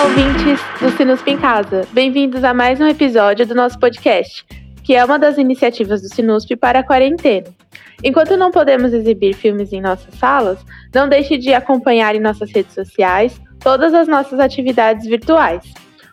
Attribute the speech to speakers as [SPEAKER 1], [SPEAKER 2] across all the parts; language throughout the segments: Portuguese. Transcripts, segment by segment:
[SPEAKER 1] Olá, ouvintes do Sinusp em Casa. Bem-vindos a mais um episódio do nosso podcast, que é uma das iniciativas do Sinusp para a quarentena. Enquanto não podemos exibir filmes em nossas salas, não deixe de acompanhar em nossas redes sociais todas as nossas atividades virtuais.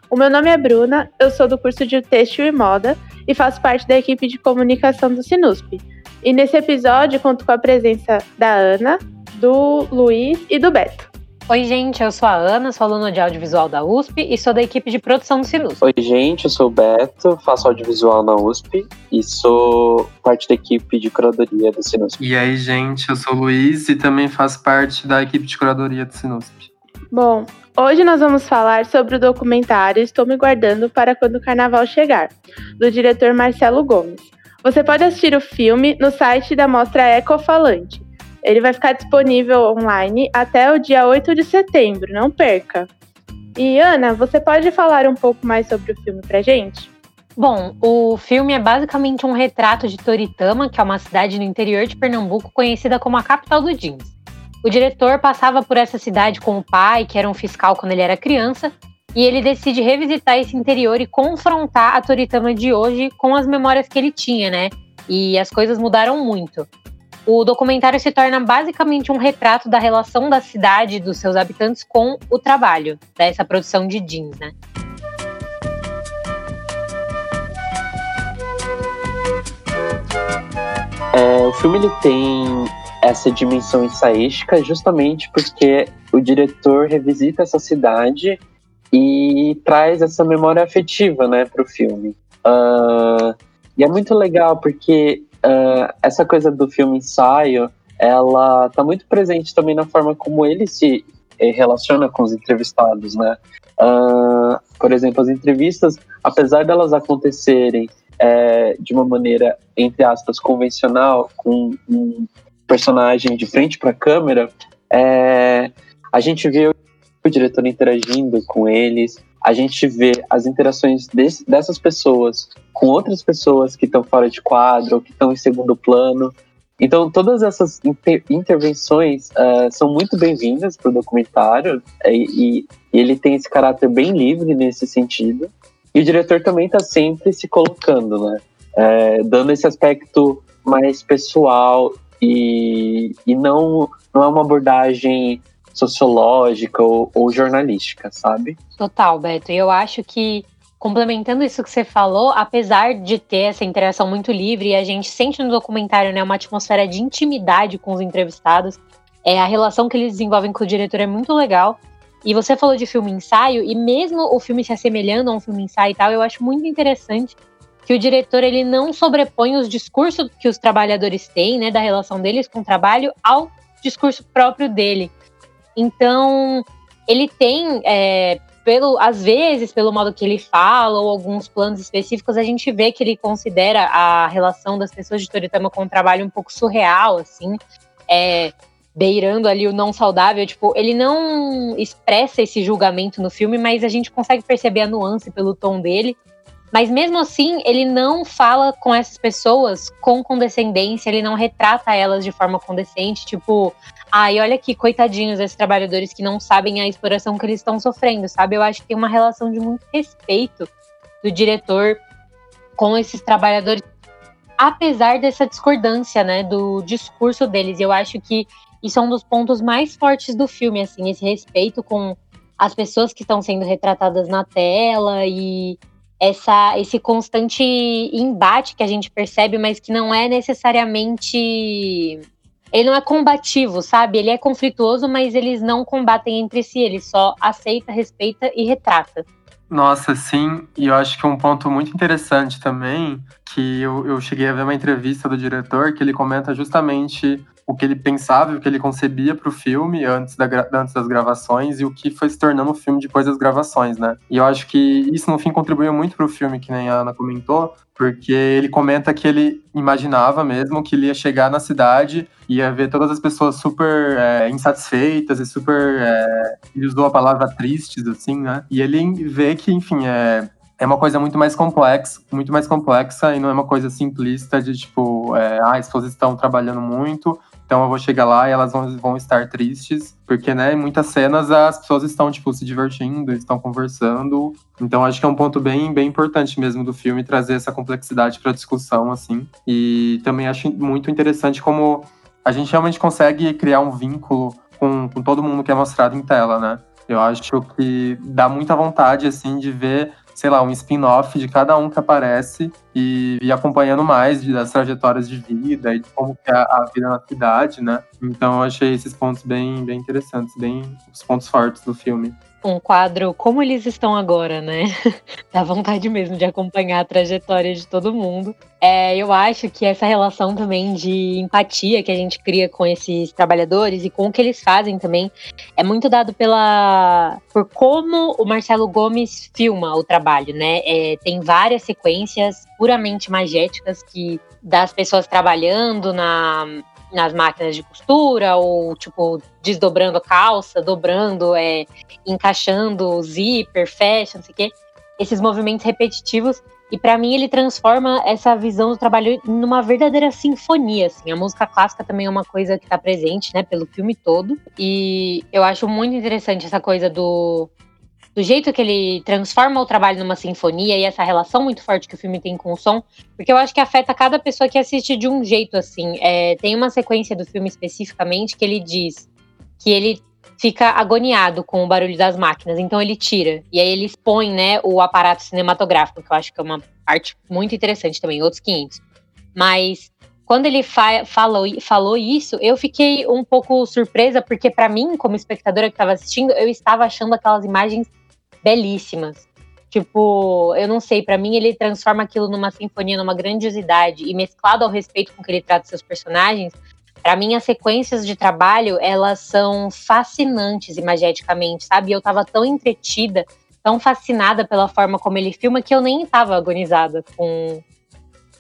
[SPEAKER 1] O meu nome é Bruna, eu sou do curso de Têxtil e Moda e faço parte da equipe de comunicação do Sinusp. E nesse episódio conto com a presença da Ana, do Luiz e do Beto.
[SPEAKER 2] Oi, gente, eu sou a Ana, sou aluna de audiovisual da USP e sou da equipe de produção do Sinus.
[SPEAKER 3] Oi, gente, eu sou o Beto, faço audiovisual na USP e sou parte da equipe de curadoria do Sinusp.
[SPEAKER 4] E aí, gente, eu sou o Luiz e também faço parte da equipe de curadoria do Sinusp.
[SPEAKER 1] Bom, hoje nós vamos falar sobre o documentário Estou Me Guardando para Quando o Carnaval Chegar, do diretor Marcelo Gomes. Você pode assistir o filme no site da Mostra Ecofalante ele vai ficar disponível online até o dia 8 de setembro, não perca. E Ana, você pode falar um pouco mais sobre o filme pra gente?
[SPEAKER 2] Bom, o filme é basicamente um retrato de Toritama, que é uma cidade no interior de Pernambuco conhecida como a capital do jeans. O diretor passava por essa cidade com o pai, que era um fiscal quando ele era criança, e ele decide revisitar esse interior e confrontar a Toritama de hoje com as memórias que ele tinha, né? E as coisas mudaram muito. O documentário se torna basicamente um retrato da relação da cidade e dos seus habitantes com o trabalho, dessa produção de jeans, né?
[SPEAKER 3] É, o filme ele tem essa dimensão ensaística justamente porque o diretor revisita essa cidade e traz essa memória afetiva né, para o filme. Uh, e é muito legal porque uh, essa coisa do filme ensaio, ela tá muito presente também na forma como ele se eh, relaciona com os entrevistados, né? Uh, por exemplo, as entrevistas, apesar delas acontecerem é, de uma maneira, entre aspas, convencional, com um personagem de frente para a câmera, é, a gente vê o diretor interagindo com eles, a gente vê as interações desse, dessas pessoas com outras pessoas que estão fora de quadro ou que estão em segundo plano. Então, todas essas inter intervenções uh, são muito bem-vindas para o documentário é, e, e, ele tem esse caráter bem livre nesse sentido. E o diretor também está sempre se colocando, né? É, dando esse aspecto mais pessoal e, e não, não é uma abordagem sociológica ou, ou jornalística, sabe?
[SPEAKER 2] Total, Beto. E eu acho que complementando isso que você falou, apesar de ter essa interação muito livre, a gente sente no documentário né, uma atmosfera de intimidade com os entrevistados, é, a relação que eles desenvolvem com o diretor é muito legal. E você falou de filme ensaio, e mesmo o filme se assemelhando a um filme ensaio e tal, eu acho muito interessante que o diretor ele não sobrepõe os discursos que os trabalhadores têm, né, da relação deles com o trabalho, ao discurso próprio dele. Então, ele tem, é, pelo, às vezes, pelo modo que ele fala, ou alguns planos específicos, a gente vê que ele considera a relação das pessoas de Toritama com o trabalho um pouco surreal, assim, é, beirando ali o não saudável. Tipo, ele não expressa esse julgamento no filme, mas a gente consegue perceber a nuance pelo tom dele. Mas mesmo assim, ele não fala com essas pessoas com condescendência, ele não retrata elas de forma condescente, tipo, ai, olha aqui, coitadinhos esses trabalhadores que não sabem a exploração que eles estão sofrendo, sabe? Eu acho que tem uma relação de muito respeito do diretor com esses trabalhadores, apesar dessa discordância, né, do discurso deles. Eu acho que isso é um dos pontos mais fortes do filme, assim, esse respeito com as pessoas que estão sendo retratadas na tela e essa, esse constante embate que a gente percebe, mas que não é necessariamente. Ele não é combativo, sabe? Ele é conflituoso, mas eles não combatem entre si, ele só aceita, respeita e retrata.
[SPEAKER 4] Nossa, sim, e eu acho que um ponto muito interessante também, que eu, eu cheguei a ver uma entrevista do diretor, que ele comenta justamente o que ele pensava o que ele concebia para o filme antes, da, antes das gravações e o que foi se tornando o filme depois das gravações, né? E eu acho que isso, no fim, contribuiu muito para o filme, que nem a Ana comentou, porque ele comenta que ele imaginava mesmo que ele ia chegar na cidade e ia ver todas as pessoas super é, insatisfeitas e super. É, ele usou a palavra tristes, assim, né? E ele vê que, enfim, é, é uma coisa muito mais complexa, muito mais complexa e não é uma coisa simplista de tipo é, ah, as pessoas estão trabalhando muito, então eu vou chegar lá e elas vão, vão estar tristes, porque, né, em muitas cenas as pessoas estão, tipo, se divertindo, estão conversando. Então acho que é um ponto bem, bem importante mesmo do filme trazer essa complexidade para discussão, assim. E também acho muito interessante como a gente realmente consegue criar um vínculo com, com todo mundo que é mostrado em tela, né? Eu acho que dá muita vontade, assim, de ver sei lá, um spin-off de cada um que aparece e, e acompanhando mais de, das trajetórias de vida e de como é a vida na cidade, né? Então eu achei esses pontos bem, bem interessantes, bem os pontos fortes do filme
[SPEAKER 2] um quadro como eles estão agora, né? Dá vontade mesmo de acompanhar a trajetória de todo mundo. É, eu acho que essa relação também de empatia que a gente cria com esses trabalhadores e com o que eles fazem também é muito dado pela por como o Marcelo Gomes filma o trabalho, né? É, tem várias sequências puramente magéticas que das pessoas trabalhando na nas máquinas de costura, ou tipo, desdobrando a calça, dobrando, é, encaixando zíper, fecha, não sei o quê. Esses movimentos repetitivos. E para mim ele transforma essa visão do trabalho numa verdadeira sinfonia, assim. A música clássica também é uma coisa que está presente, né, pelo filme todo. E eu acho muito interessante essa coisa do do jeito que ele transforma o trabalho numa sinfonia e essa relação muito forte que o filme tem com o som, porque eu acho que afeta cada pessoa que assiste de um jeito assim. É, tem uma sequência do filme especificamente que ele diz que ele fica agoniado com o barulho das máquinas, então ele tira e aí ele expõe, né, o aparato cinematográfico, que eu acho que é uma parte muito interessante também, outros 500. Mas quando ele fa falou, falou isso, eu fiquei um pouco surpresa, porque para mim, como espectadora que estava assistindo, eu estava achando aquelas imagens belíssimas. Tipo, eu não sei, para mim ele transforma aquilo numa sinfonia, numa grandiosidade e mesclado ao respeito com que ele trata seus personagens. Para mim as sequências de trabalho, elas são fascinantes imageticamente, sabe? Eu tava tão entretida, tão fascinada pela forma como ele filma que eu nem tava agonizada com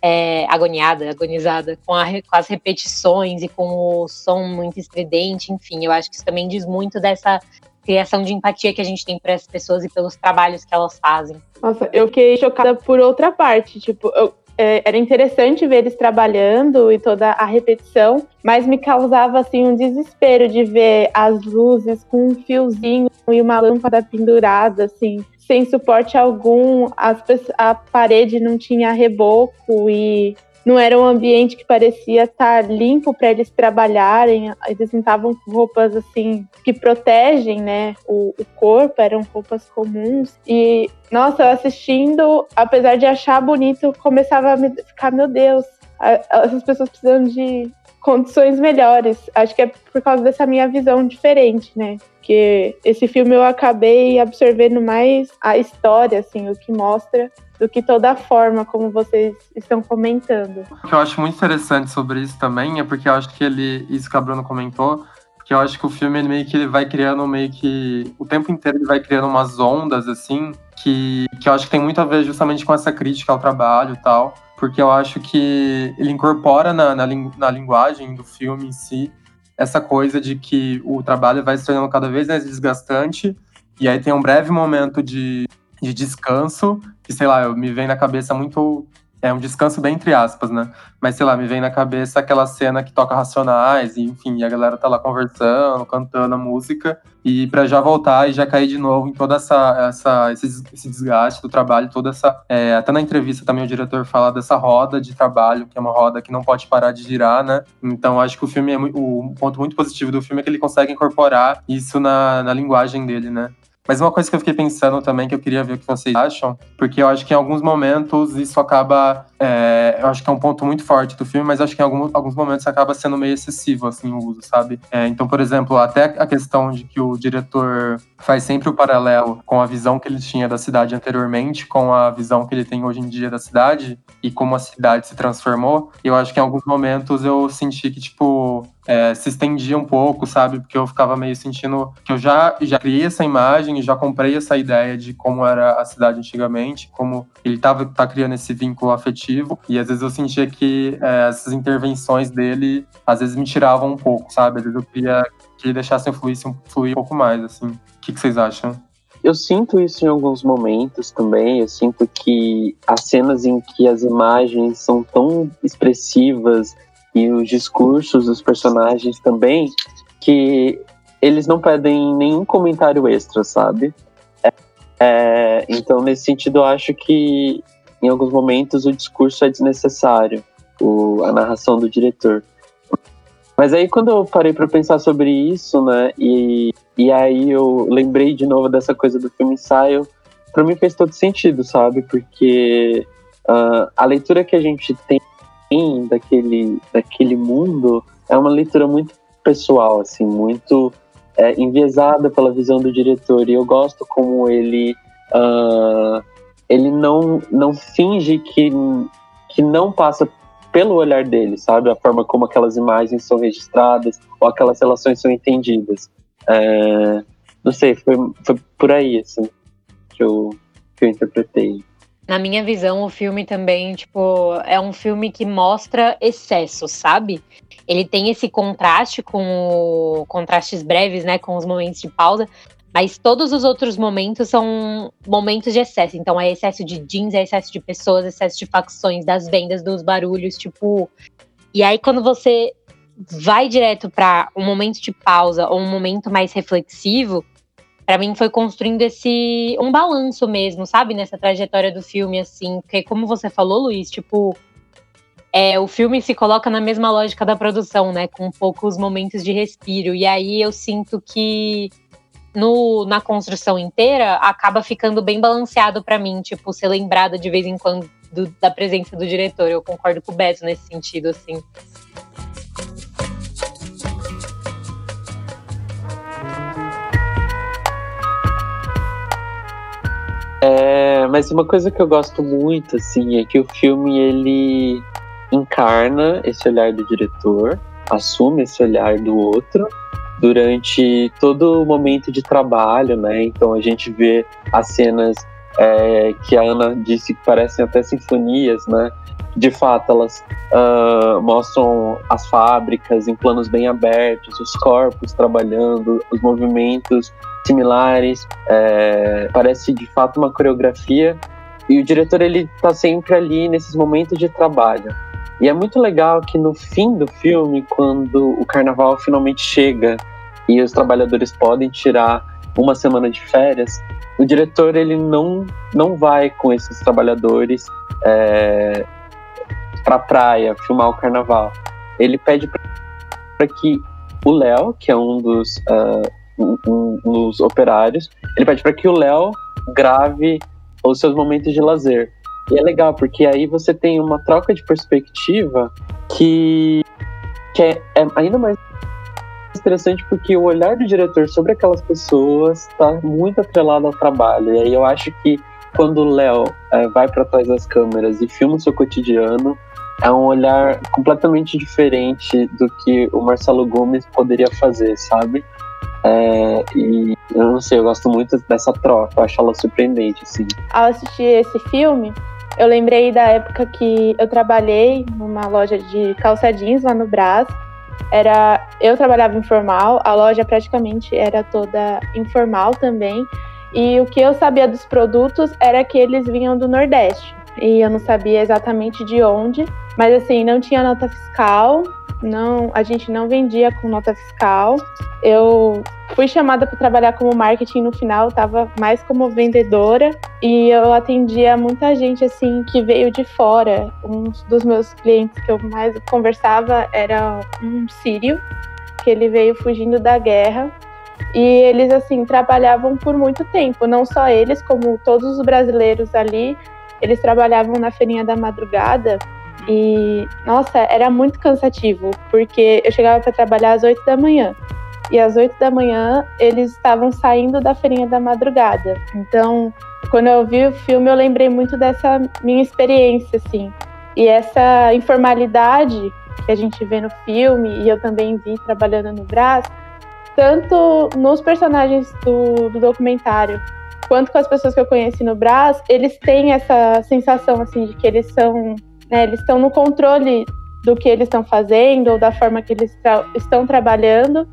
[SPEAKER 2] é, agoniada, agonizada com, a, com, as repetições e com o som muito estridente, enfim, eu acho que isso também diz muito dessa criação de empatia que a gente tem para essas pessoas e pelos trabalhos que elas fazem.
[SPEAKER 1] Nossa, eu fiquei chocada por outra parte. Tipo, eu, é, era interessante ver eles trabalhando e toda a repetição, mas me causava assim um desespero de ver as luzes com um fiozinho e uma lâmpada pendurada, assim, sem suporte algum. As, a parede não tinha reboco e não era um ambiente que parecia estar limpo para eles trabalharem. Eles não estavam com roupas assim que protegem, né, o, o, corpo, eram roupas comuns. E nossa, eu assistindo, apesar de achar bonito, começava a me ficar, meu Deus, essas pessoas precisam de condições melhores. Acho que é por causa dessa minha visão diferente, né? Que esse filme eu acabei absorvendo mais a história, assim, o que mostra do que toda a forma como vocês estão comentando.
[SPEAKER 4] O que eu acho muito interessante sobre isso também é porque eu acho que ele, isso que a Bruna comentou, que eu acho que o filme ele meio que ele vai criando meio que o tempo inteiro ele vai criando umas ondas assim que, que eu acho que tem muito a ver justamente com essa crítica ao trabalho e tal, porque eu acho que ele incorpora na, na, na linguagem do filme em si essa coisa de que o trabalho vai se tornando cada vez mais desgastante e aí tem um breve momento de de descanso, que sei lá, me vem na cabeça muito. É um descanso bem entre aspas, né? Mas sei lá, me vem na cabeça aquela cena que toca Racionais, e enfim, a galera tá lá conversando, cantando a música, e para já voltar e já cair de novo em toda essa, essa esse, esse desgaste do trabalho, toda essa. É, até na entrevista também o diretor fala dessa roda de trabalho, que é uma roda que não pode parar de girar, né? Então acho que o filme é o ponto muito positivo do filme é que ele consegue incorporar isso na, na linguagem dele, né? Mas uma coisa que eu fiquei pensando também, que eu queria ver o que vocês acham, porque eu acho que em alguns momentos isso acaba. É, eu acho que é um ponto muito forte do filme, mas acho que em alguns, alguns momentos acaba sendo meio excessivo, assim, o uso, sabe? É, então, por exemplo, até a questão de que o diretor faz sempre o paralelo com a visão que ele tinha da cidade anteriormente, com a visão que ele tem hoje em dia da cidade, e como a cidade se transformou. Eu acho que em alguns momentos eu senti que, tipo, é, se estendia um pouco, sabe? Porque eu ficava meio sentindo que eu já, já criei essa imagem já comprei essa ideia de como era a cidade antigamente, como ele tava, tá criando esse vínculo afetivo. E às vezes eu sentia que é, essas intervenções dele, às vezes me tiravam um pouco, sabe? Eu queria que ele deixasse fluir, fluir um pouco mais, assim. O que, que vocês acham?
[SPEAKER 3] eu sinto isso em alguns momentos também. Eu sinto que as cenas em que as imagens são tão expressivas e os discursos dos personagens também, que eles não pedem nenhum comentário extra, sabe? É, é, então, nesse sentido, eu acho que em alguns momentos o discurso é desnecessário, o, a narração do diretor. Mas aí quando eu parei para pensar sobre isso, né, e, e aí eu lembrei de novo dessa coisa do filme ensaio, para mim fez todo sentido, sabe? Porque uh, a leitura que a gente tem daquele, daquele mundo é uma leitura muito pessoal, assim, muito é, enviesada pela visão do diretor. E eu gosto como ele uh, ele não, não finge que, que não passa pelo olhar dele, sabe? A forma como aquelas imagens são registradas ou aquelas relações são entendidas. É, não sei, foi, foi por aí, assim, que eu, que eu interpretei.
[SPEAKER 2] Na minha visão, o filme também, tipo, é um filme que mostra excesso, sabe? Ele tem esse contraste com o, contrastes breves, né, com os momentos de pausa, mas todos os outros momentos são momentos de excesso. Então é excesso de jeans, é excesso de pessoas, excesso de facções, das vendas, dos barulhos, tipo. E aí quando você vai direto para um momento de pausa ou um momento mais reflexivo, para mim foi construindo esse um balanço mesmo, sabe, nessa trajetória do filme assim, porque como você falou, Luiz, tipo, é, o filme se coloca na mesma lógica da produção, né, com poucos momentos de respiro. E aí eu sinto que no, na construção inteira, acaba ficando bem balanceado para mim, tipo, ser lembrada de vez em quando do, da presença do diretor. Eu concordo com o Beto nesse sentido, assim.
[SPEAKER 3] Mas uma coisa que eu gosto muito, assim, é que o filme, ele encarna esse olhar do diretor, assume esse olhar do outro, durante todo o momento de trabalho, né? Então a gente vê as cenas é, que a Ana disse que parecem até sinfonias, né? De fato, elas uh, mostram as fábricas em planos bem abertos, os corpos trabalhando, os movimentos similares. É, parece de fato uma coreografia. E o diretor ele está sempre ali nesses momentos de trabalho. E é muito legal que no fim do filme, quando o carnaval finalmente chega e os trabalhadores podem tirar uma semana de férias, o diretor ele não, não vai com esses trabalhadores é, para praia filmar o carnaval. Ele pede para que o Léo, que é um dos, uh, um, um dos operários, ele pede para que o Léo grave os seus momentos de lazer. E é legal, porque aí você tem uma troca de perspectiva que, que é, é ainda mais interessante porque o olhar do diretor sobre aquelas pessoas está muito atrelado ao trabalho. E aí eu acho que quando o Léo é, vai para trás das câmeras e filma o seu cotidiano, é um olhar completamente diferente do que o Marcelo Gomes poderia fazer, sabe? É, e eu não sei, eu gosto muito dessa troca, eu acho ela surpreendente, assim.
[SPEAKER 1] Ao assistir esse filme, eu lembrei da época que eu trabalhei numa loja de calça jeans lá no Brás. Era, eu trabalhava informal, a loja praticamente era toda informal também. E o que eu sabia dos produtos era que eles vinham do Nordeste. E eu não sabia exatamente de onde, mas assim, não tinha nota fiscal, não, a gente não vendia com nota fiscal. Eu fui chamada para trabalhar como marketing no final, estava mais como vendedora e eu atendia muita gente assim que veio de fora. Um dos meus clientes que eu mais conversava era um sírio, que ele veio fugindo da guerra. E eles assim trabalhavam por muito tempo, não só eles, como todos os brasileiros ali, eles trabalhavam na feirinha da madrugada e, nossa, era muito cansativo, porque eu chegava para trabalhar às 8 da manhã. E às 8 da manhã eles estavam saindo da feirinha da madrugada. Então, quando eu vi o filme, eu lembrei muito dessa minha experiência, assim. E essa informalidade que a gente vê no filme, e eu também vi trabalhando no Brás, tanto nos personagens do, do documentário, quanto com as pessoas que eu conheci no Brás, eles têm essa sensação, assim, de que eles são né, eles estão no controle do que eles estão fazendo ou da forma que eles tra estão trabalhando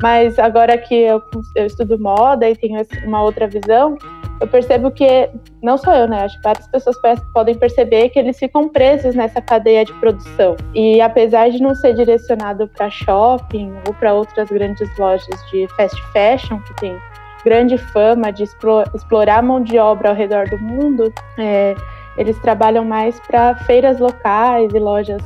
[SPEAKER 1] Mas agora que eu, eu estudo moda e tenho uma outra visão, eu percebo que, não só eu, né? Acho que várias pessoas podem perceber que eles ficam presos nessa cadeia de produção. E apesar de não ser direcionado para shopping ou para outras grandes lojas de fast fashion, que tem grande fama de explorar mão de obra ao redor do mundo, é, eles trabalham mais para feiras locais e lojas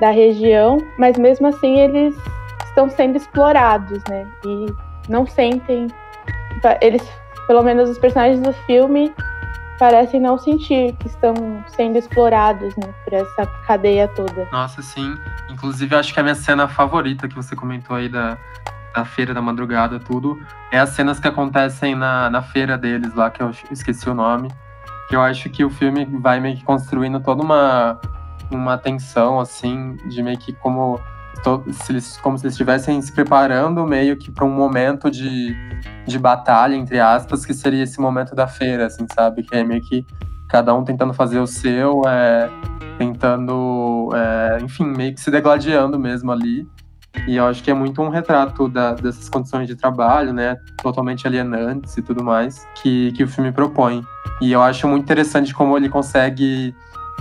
[SPEAKER 1] da região, mas mesmo assim eles estão sendo explorados, né? E não sentem. Eles, pelo menos os personagens do filme, parecem não sentir que estão sendo explorados, né? Por essa cadeia toda.
[SPEAKER 4] Nossa, sim. Inclusive, acho que a minha cena favorita que você comentou aí da, da feira da madrugada, tudo, é as cenas que acontecem na, na feira deles lá, que eu esqueci o nome. Que eu acho que o filme vai meio que construindo toda uma, uma tensão, assim, de meio que como se eles, como se eles estivessem se preparando meio que para um momento de, de batalha, entre aspas, que seria esse momento da feira, assim, sabe? Que é meio que cada um tentando fazer o seu, é, tentando, é, enfim, meio que se degladiando mesmo ali. E eu acho que é muito um retrato da, dessas condições de trabalho, né? Totalmente alienantes e tudo mais, que, que o filme propõe. E eu acho muito interessante como ele consegue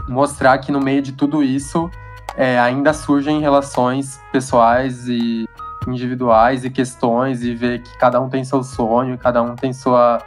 [SPEAKER 4] mostrar que no meio de tudo isso é, ainda surgem relações pessoais e individuais e questões e ver que cada um tem seu sonho, cada um tem sua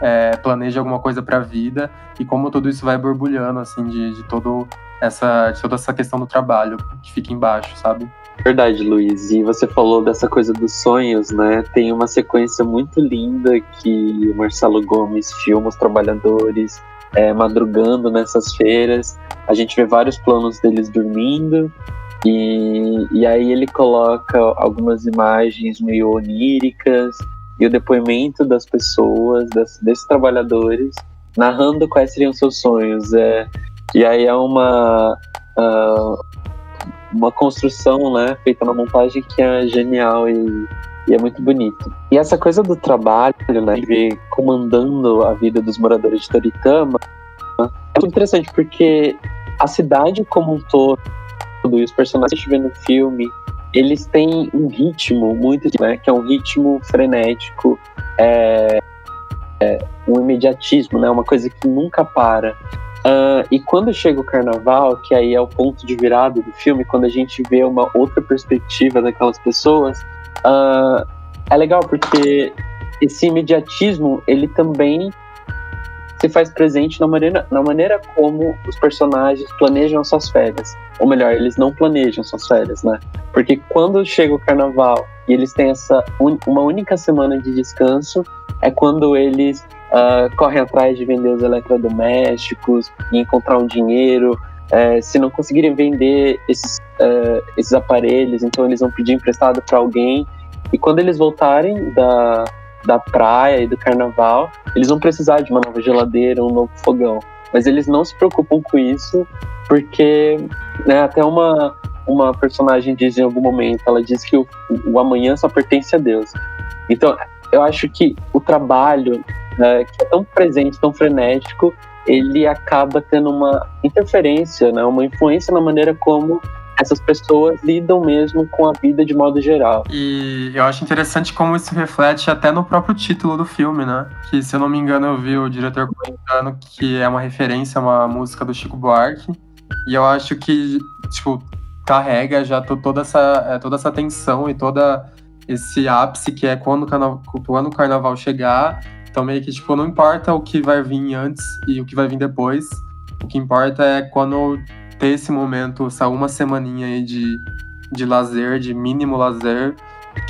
[SPEAKER 4] é, planeja alguma coisa para a vida e como tudo isso vai borbulhando assim de, de todo essa de toda essa questão do trabalho que fica embaixo, sabe?
[SPEAKER 3] Verdade, Luiz. E você falou dessa coisa dos sonhos, né? Tem uma sequência muito linda que o Marcelo Gomes filma os trabalhadores é, madrugando nessas feiras. A gente vê vários planos deles dormindo. E, e aí ele coloca algumas imagens meio oníricas e o depoimento das pessoas, das, desses trabalhadores, narrando quais seriam seus sonhos. É, e aí é uma, uh, uma construção né, feita na montagem que é genial e, e é muito bonito. E essa coisa do trabalho, né, de comandando a vida dos moradores de Toritama, é muito interessante porque a cidade como um todo e os personagens que a gente vê no filme, eles têm um ritmo muito, né, que é um ritmo frenético, é, é um imediatismo, né, uma coisa que nunca para. Uh, e quando chega o carnaval, que aí é o ponto de virada do filme, quando a gente vê uma outra perspectiva daquelas pessoas, uh, é legal porque esse imediatismo ele também se faz presente na maneira, na maneira como os personagens planejam suas férias. Ou melhor, eles não planejam suas férias, né? Porque quando chega o carnaval e eles têm essa un, uma única semana de descanso, é quando eles uh, correm atrás de vender os eletrodomésticos e encontrar um dinheiro. Uh, se não conseguirem vender esses, uh, esses aparelhos, então eles vão pedir emprestado para alguém. E quando eles voltarem da, da praia e do carnaval, eles vão precisar de uma nova geladeira, um novo fogão. Mas eles não se preocupam com isso, porque né, até uma, uma personagem diz em algum momento, ela diz que o, o amanhã só pertence a Deus. Então, eu acho que o trabalho, né, que é tão presente, tão frenético, ele acaba tendo uma interferência, né, uma influência na maneira como essas pessoas lidam mesmo com a vida de modo geral.
[SPEAKER 4] E eu acho interessante como isso reflete até no próprio título do filme, né? Que, se eu não me engano, eu vi o diretor comentando que é uma referência a uma música do Chico Buarque. E eu acho que, tipo, carrega já toda essa, é, toda essa tensão e toda esse ápice que é quando o, quando o carnaval chegar. Então, meio que, tipo, não importa o que vai vir antes e o que vai vir depois. O que importa é quando ter esse momento, essa uma semaninha aí de, de lazer, de mínimo lazer,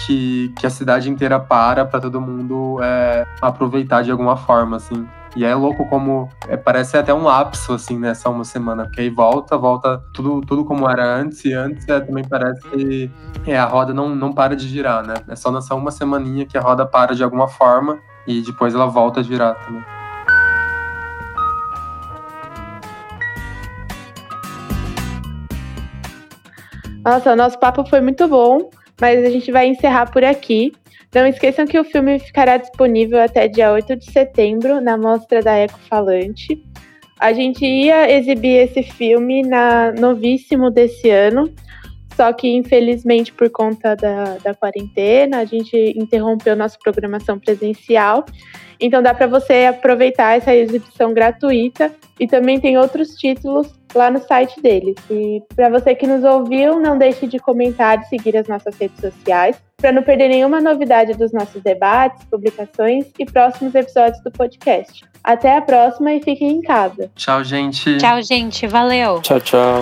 [SPEAKER 4] que, que a cidade inteira para para todo mundo é, aproveitar de alguma forma, assim. E é louco como é, parece até um lapso, assim, nessa uma semana, porque aí volta, volta tudo, tudo como era antes, e antes é, também parece que é, a roda não, não para de girar, né? É só nessa uma semaninha que a roda para de alguma forma e depois ela volta a girar também.
[SPEAKER 1] Nossa, o nosso papo foi muito bom, mas a gente vai encerrar por aqui. Não esqueçam que o filme ficará disponível até dia 8 de setembro na mostra da Eco Falante. A gente ia exibir esse filme na Novíssimo desse ano, Só que, infelizmente, por conta da, da quarentena, a gente interrompeu nossa programação presencial. Então dá para você aproveitar essa exibição gratuita e também tem outros títulos lá no site deles. E para você que nos ouviu, não deixe de comentar e seguir as nossas redes sociais para não perder nenhuma novidade dos nossos debates, publicações e próximos episódios do podcast. Até a próxima e fiquem em casa.
[SPEAKER 4] Tchau, gente.
[SPEAKER 2] Tchau, gente. Valeu.
[SPEAKER 3] Tchau, tchau.